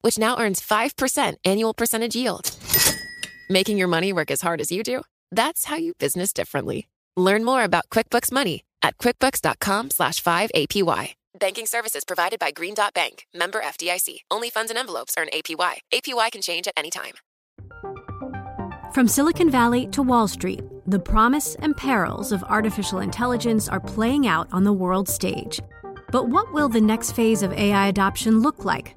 which now earns 5% annual percentage yield. Making your money work as hard as you do? That's how you business differently. Learn more about QuickBooks Money at quickbooks.com slash 5APY. Banking services provided by Green Dot Bank, member FDIC. Only funds and envelopes earn APY. APY can change at any time. From Silicon Valley to Wall Street, the promise and perils of artificial intelligence are playing out on the world stage. But what will the next phase of AI adoption look like?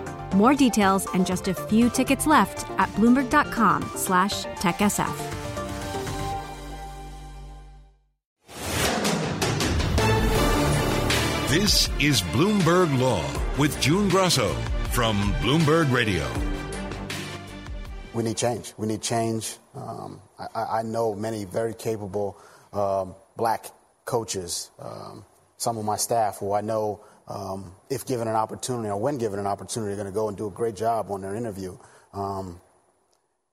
More details and just a few tickets left at bloomberg.com slash techsf. This is Bloomberg Law with June Grosso from Bloomberg Radio. We need change. We need change. Um, I, I, know many very capable um, black coaches, um, some of my staff who I know um, if given an opportunity or when given an opportunity, are going to go and do a great job on their interview. Um,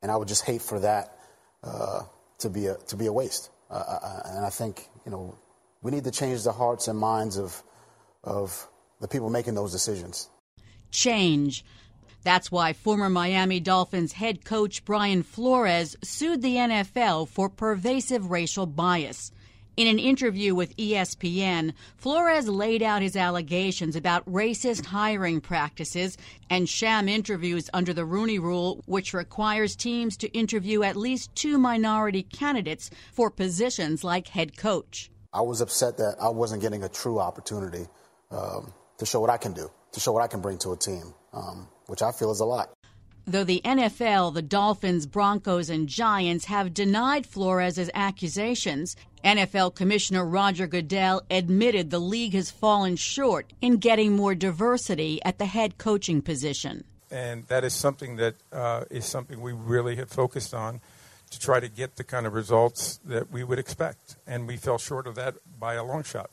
and I would just hate for that uh, to be a to be a waste. Uh, uh, and I think you know we need to change the hearts and minds of of the people making those decisions. Change. That's why former Miami Dolphins head coach Brian Flores sued the NFL for pervasive racial bias. In an interview with ESPN, Flores laid out his allegations about racist hiring practices and sham interviews under the Rooney Rule, which requires teams to interview at least two minority candidates for positions like head coach. I was upset that I wasn't getting a true opportunity um, to show what I can do, to show what I can bring to a team, um, which I feel is a lot. Though the NFL, the Dolphins, Broncos, and Giants have denied Flores' accusations, NFL Commissioner Roger Goodell admitted the league has fallen short in getting more diversity at the head coaching position. And that is something that uh, is something we really have focused on to try to get the kind of results that we would expect. And we fell short of that by a long shot.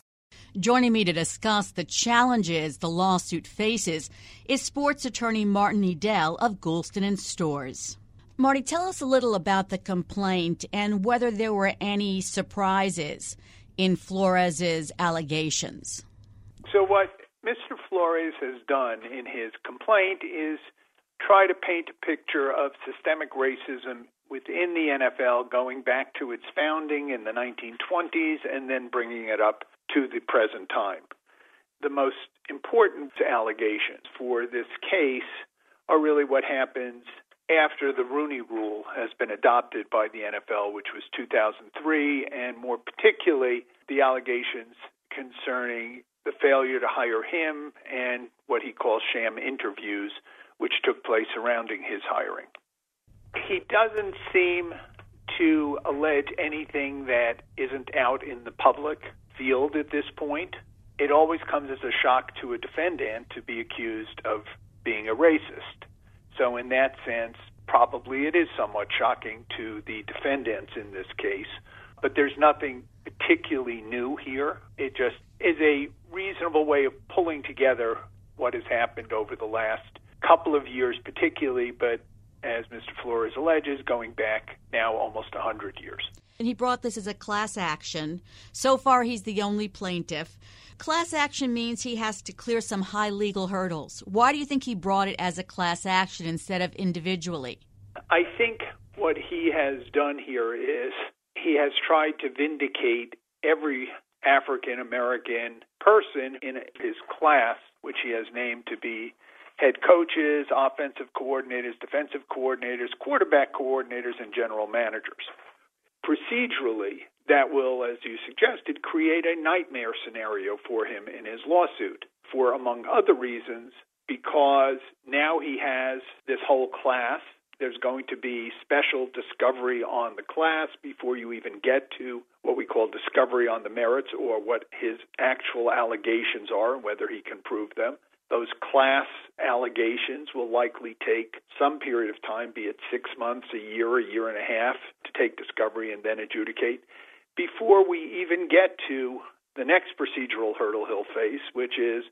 Joining me to discuss the challenges the lawsuit faces is sports attorney Martin Edel of Goulston and Storrs. Marty, tell us a little about the complaint and whether there were any surprises in Flores's allegations. So, what Mr. Flores has done in his complaint is try to paint a picture of systemic racism within the NFL going back to its founding in the 1920s and then bringing it up to the present time. The most important allegations for this case are really what happens after the Rooney Rule has been adopted by the NFL, which was 2003, and more particularly the allegations concerning the failure to hire him and what he calls sham interviews, which took place surrounding his hiring. He doesn't seem to allege anything that isn't out in the public field at this point. It always comes as a shock to a defendant to be accused of being a racist. So, in that sense, probably it is somewhat shocking to the defendants in this case. But there's nothing particularly new here. It just is a reasonable way of pulling together what has happened over the last couple of years, particularly, but as Mr. Flores alleges, going back now almost 100 years. And he brought this as a class action. So far, he's the only plaintiff. Class action means he has to clear some high legal hurdles. Why do you think he brought it as a class action instead of individually? I think what he has done here is he has tried to vindicate every African American person in his class, which he has named to be head coaches, offensive coordinators, defensive coordinators, quarterback coordinators, and general managers. Procedurally, that will, as you suggested, create a nightmare scenario for him in his lawsuit. For, among other reasons, because now he has this whole class. There's going to be special discovery on the class before you even get to what we call discovery on the merits or what his actual allegations are and whether he can prove them. Those class allegations will likely take some period of time, be it six months, a year, a year and a half, to take discovery and then adjudicate, before we even get to the next procedural hurdle he'll face, which is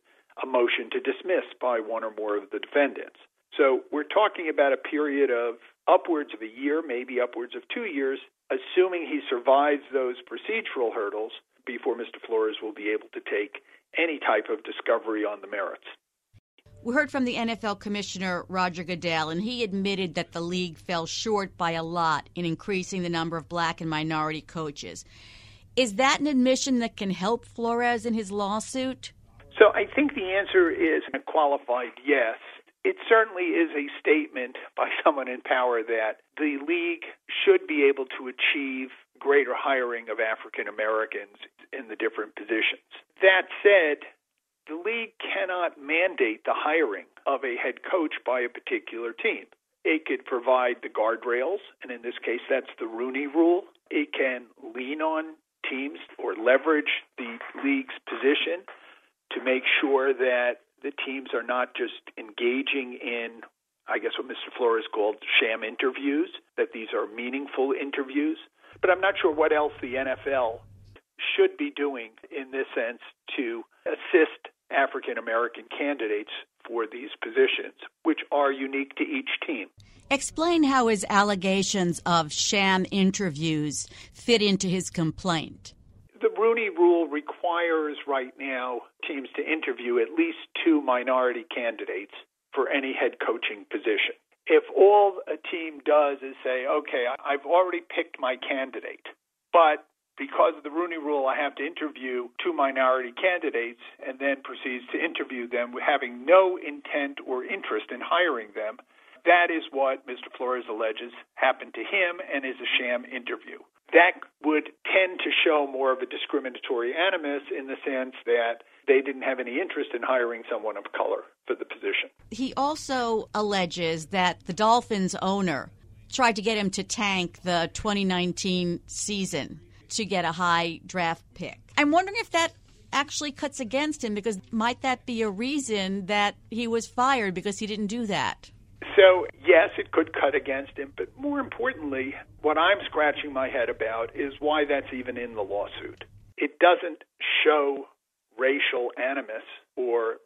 a motion to dismiss by one or more of the defendants. So we're talking about a period of upwards of a year, maybe upwards of two years, assuming he survives those procedural hurdles before Mr. Flores will be able to take any type of discovery on the merits. We heard from the NFL Commissioner Roger Goodell, and he admitted that the league fell short by a lot in increasing the number of black and minority coaches. Is that an admission that can help Flores in his lawsuit? So I think the answer is a qualified yes. It certainly is a statement by someone in power that the league should be able to achieve greater hiring of African Americans in the different positions. That said, the league cannot mandate the hiring of a head coach by a particular team. It could provide the guardrails, and in this case, that's the Rooney Rule. It can lean on teams or leverage the league's position to make sure that the teams are not just engaging in, I guess, what Mr. Flores called sham interviews, that these are meaningful interviews. But I'm not sure what else the NFL should be doing in this sense to assist African American candidates for these positions, which are unique to each team. Explain how his allegations of sham interviews fit into his complaint the Rooney Rule requires right now teams to interview at least two minority candidates for any head coaching position. If all a team does is say, okay, I've already picked my candidate, but because of the Rooney Rule, I have to interview two minority candidates and then proceeds to interview them having no intent or interest in hiring them. That is what Mr. Flores alleges happened to him and is a sham interview that would tend to show more of a discriminatory animus in the sense that they didn't have any interest in hiring someone of color for the position. He also alleges that the Dolphins owner tried to get him to tank the 2019 season to get a high draft pick. I'm wondering if that actually cuts against him because might that be a reason that he was fired because he didn't do that? So, yes, it could cut against him, but more importantly, what I'm scratching my head about is why that's even in the lawsuit. It doesn't show racial animus or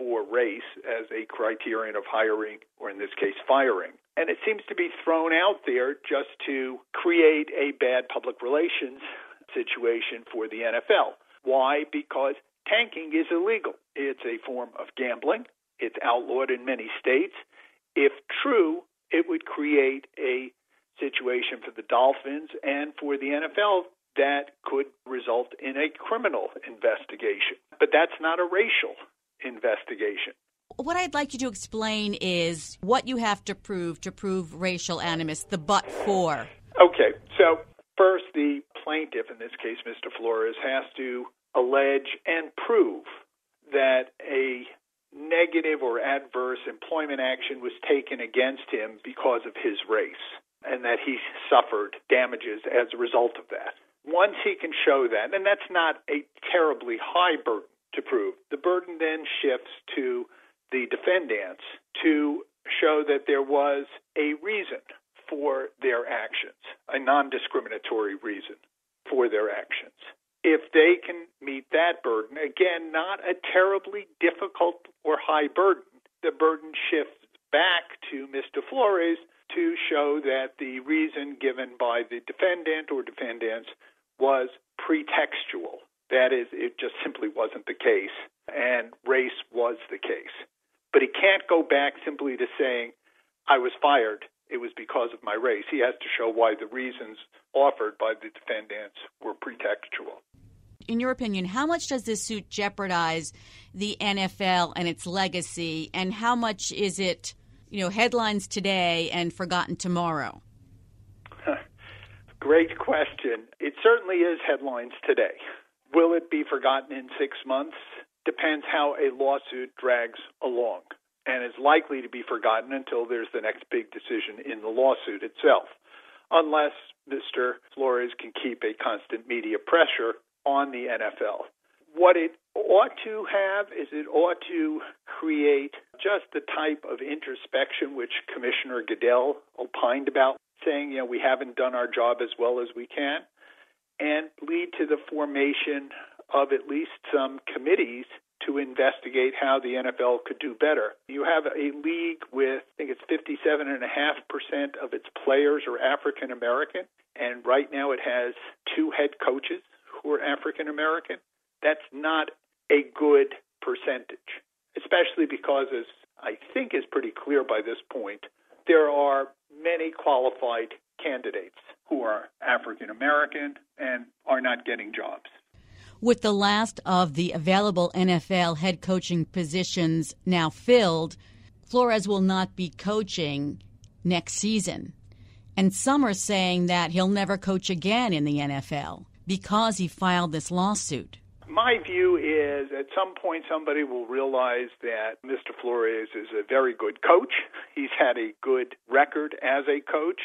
for race as a criterion of hiring, or in this case, firing. And it seems to be thrown out there just to create a bad public relations situation for the NFL. Why? Because tanking is illegal. It's a form of gambling. It's outlawed in many states. If true, it would create a situation for the Dolphins and for the NFL that could result in a criminal investigation. But that's not a racial investigation. What I'd like you to explain is what you have to prove to prove racial animus, the but for. Okay, so first, the plaintiff, in this case, Mr. Flores, has to allege and prove that a negative or adverse employment action was taken against him because of his race and that he suffered damages as a result of that. Once he can show that, and that's not a terribly high burden to prove, the burden then shifts to the defendants to show that there was a reason for their actions, a non discriminatory reason for their actions if they can meet that burden, again, not a terribly difficult or high burden, the burden shifts back to Mr. Flores to show that the reason given by the defendant or defendants was pretextual. That is, it just simply wasn't the case, and race was the case. But he can't go back simply to saying, I was fired, it was because of my race. He has to show why the reasons offered by the defendants were pretextual in your opinion, how much does this suit jeopardize the NFL and its legacy, and how much is it, you know, headlines today and forgotten tomorrow? great question. It certainly is headlines today. Will it be forgotten in six months? Depends how a lawsuit drags along and is likely to be forgotten until there's the next big decision in the lawsuit itself, unless Mr. Flores can keep a constant media pressure on the NFL. What it ought to have is it ought to create just the type of introspection which Commissioner Goodell opined about, saying, you know, we haven't done our job as well as we can, and lead to the formation of at least some committees to investigate how the NFL could do better. You have a league with, I think it's 57.5% of its players are African American, and right now it has two head coaches who are African American. That's not a good percentage, especially because, as I think is pretty clear by this point, there are many qualified candidates who are African American and are not getting jobs. With the last of the available NFL head coaching positions now filled, Flores will not be coaching next season. And some are saying that he'll never coach again in the NFL because he filed this lawsuit. My view is at some point somebody will realize that Mr. Flores is a very good coach. He's had a good record as a coach,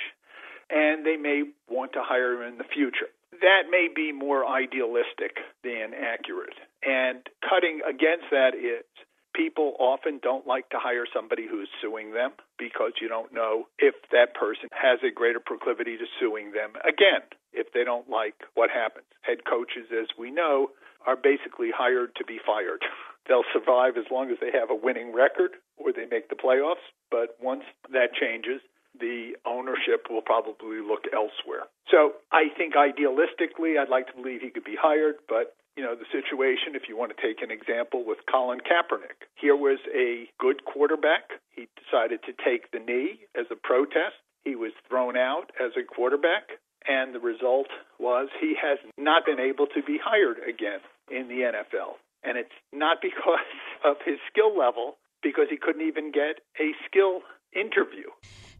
and they may want to hire him in the future that may be more idealistic than accurate. And cutting against that is people often don't like to hire somebody who's suing them because you don't know if that person has a greater proclivity to suing them again if they don't like what happens. Head coaches, as we know, are basically hired to be fired. They'll survive as long as they have a winning record or they make the playoffs, but once that changes, the ownership will probably look elsewhere. So I think idealistically, I'd like to believe he could be hired, but you know, the situation, if you want to take an example with Colin Kaepernick. Here was a good quarterback. He decided to take the knee as a protest. He was thrown out as a quarterback, and the result was he has not been able to be hired again in the NFL. And it's not because of his skill level, because he couldn't even get a skill interview.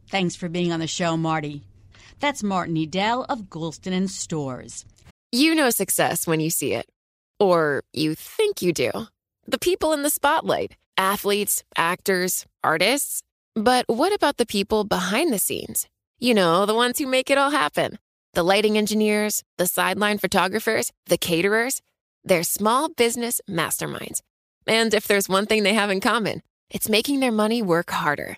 Thanks for being on the show, Marty. That's Martin Edel of Goulston and Storrs. You know success when you see it. Or you think you do. The people in the spotlight athletes, actors, artists. But what about the people behind the scenes? You know, the ones who make it all happen the lighting engineers, the sideline photographers, the caterers. They're small business masterminds. And if there's one thing they have in common, it's making their money work harder.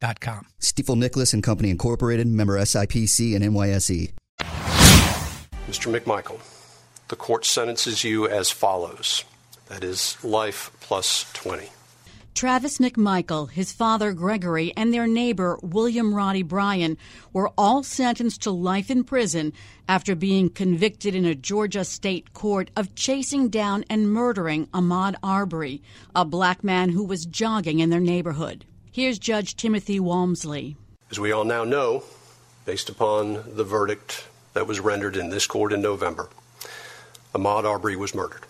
Stifel.com. Stifel Nicolaus and Company Incorporated, member SIPC and NYSE. Mr. McMichael, the court sentences you as follows that is, life plus 20. Travis McMichael, his father Gregory, and their neighbor William Roddy Bryan were all sentenced to life in prison after being convicted in a Georgia state court of chasing down and murdering Ahmaud Arbery, a black man who was jogging in their neighborhood. Here's Judge Timothy Walmsley. As we all now know, based upon the verdict that was rendered in this court in November, Ahmaud Arbery was murdered.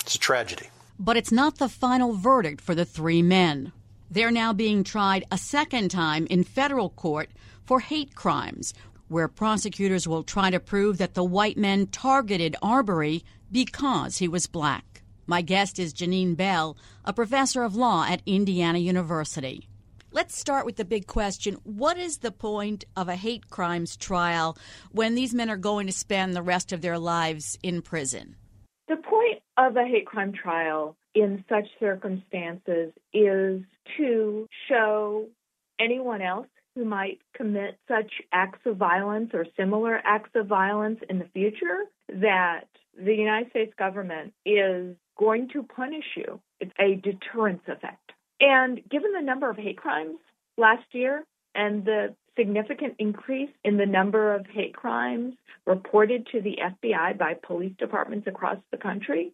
It's a tragedy. But it's not the final verdict for the three men. They're now being tried a second time in federal court for hate crimes, where prosecutors will try to prove that the white men targeted Arbery because he was black. My guest is Jeannine Bell, a professor of law at Indiana University. Let's start with the big question What is the point of a hate crimes trial when these men are going to spend the rest of their lives in prison? The point of a hate crime trial in such circumstances is to show anyone else who might commit such acts of violence or similar acts of violence in the future that the United States government is going to punish you. It's a deterrence effect. And given the number of hate crimes last year and the significant increase in the number of hate crimes reported to the FBI by police departments across the country,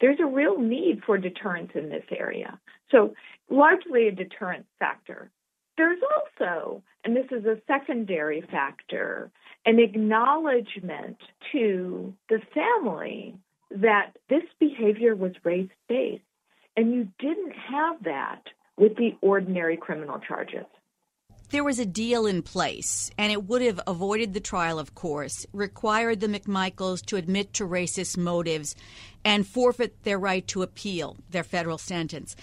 there's a real need for deterrence in this area. So, largely a deterrent factor. There's also, and this is a secondary factor, an acknowledgement to the family that this behavior was race based. And you didn't have that with the ordinary criminal charges there was a deal in place, and it would have avoided the trial, of course, required the McMichaels to admit to racist motives and forfeit their right to appeal their federal sentence.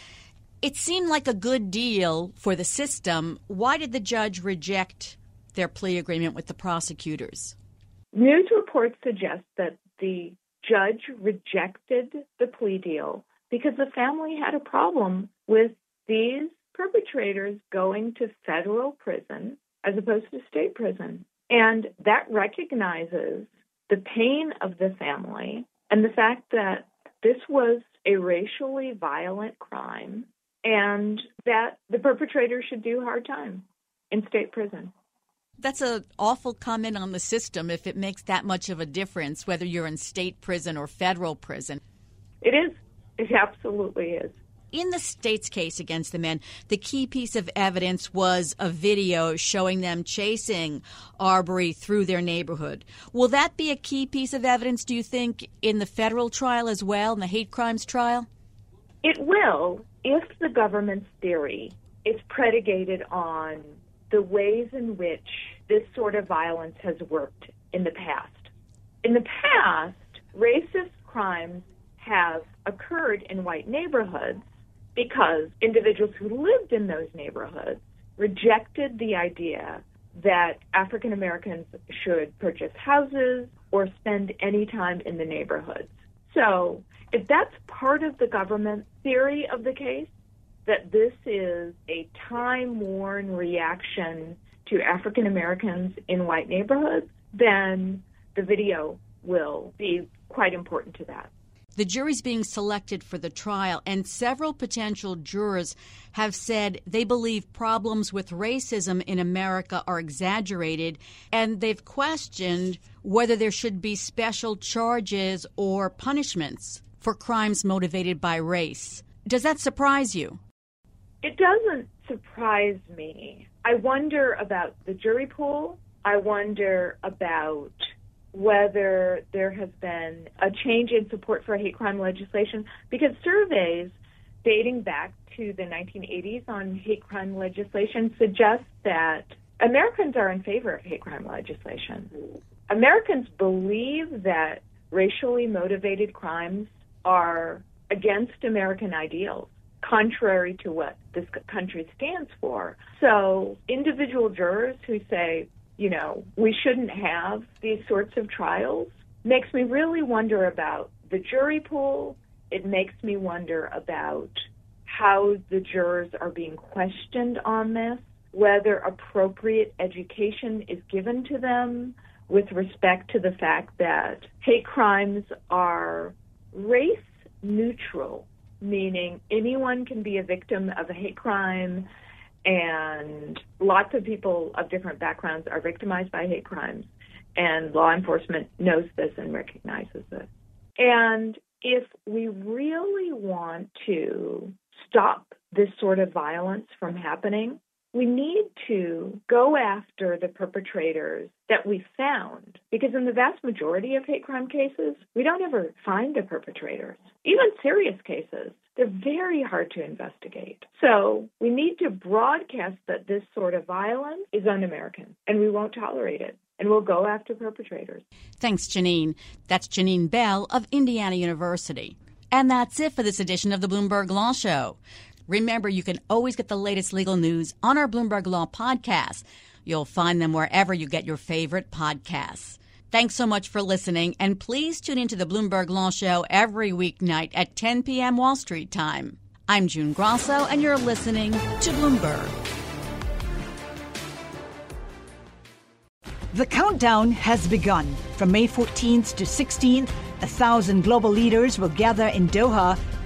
It seemed like a good deal for the system. Why did the judge reject their plea agreement with the prosecutors? News reports suggest that the judge rejected the plea deal because the family had a problem with these perpetrators going to federal prison as opposed to state prison. And that recognizes the pain of the family and the fact that this was a racially violent crime and that the perpetrator should do hard time in state prison. That's an awful comment on the system if it makes that much of a difference whether you're in state prison or federal prison. It is. It absolutely is in the state's case against the men, the key piece of evidence was a video showing them chasing Arbery through their neighborhood. Will that be a key piece of evidence, do you think, in the federal trial as well, in the hate crimes trial? It will, if the government's theory is predicated on the ways in which this sort of violence has worked in the past. In the past, racist crimes have occurred in white neighborhoods because individuals who lived in those neighborhoods rejected the idea that African Americans should purchase houses or spend any time in the neighborhoods. So, if that's part of the government theory of the case, that this is a time worn reaction to African Americans in white neighborhoods, then the video will be quite important to that. The jury's being selected for the trial, and several potential jurors have said they believe problems with racism in America are exaggerated, and they've questioned whether there should be special charges or punishments for crimes motivated by race. Does that surprise you? It doesn't surprise me. I wonder about the jury pool. I wonder about whether there has been a change in support for hate crime legislation because surveys dating back to the 1980s on hate crime legislation suggest that Americans are in favor of hate crime legislation. Americans believe that racially motivated crimes are against American ideals, contrary to what this country stands for. So, individual jurors who say, you know, we shouldn't have these sorts of trials makes me really wonder about the jury pool. It makes me wonder about how the jurors are being questioned on this, whether appropriate education is given to them with respect to the fact that hate crimes are race neutral meaning anyone can be a victim of a hate crime, and lots of people of different backgrounds are victimized by hate crimes, and law enforcement knows this and recognizes this. And if we really want to stop this sort of violence from happening, we need to go after the perpetrators that we found because in the vast majority of hate crime cases, we don't ever find the perpetrators. Even serious cases, they're very hard to investigate. So we need to broadcast that this sort of violence is un American and we won't tolerate it. And we'll go after perpetrators. Thanks, Jeannine. That's Jeannine Bell of Indiana University. And that's it for this edition of the Bloomberg Law Show. Remember, you can always get the latest legal news on our Bloomberg Law podcast. You'll find them wherever you get your favorite podcasts. Thanks so much for listening, and please tune into the Bloomberg Law Show every weeknight at 10 p.m. Wall Street time. I'm June Grosso, and you're listening to Bloomberg. The countdown has begun. From May 14th to 16th, a thousand global leaders will gather in Doha